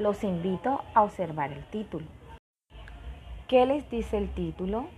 los invito a observar el título. ¿Qué les dice el título?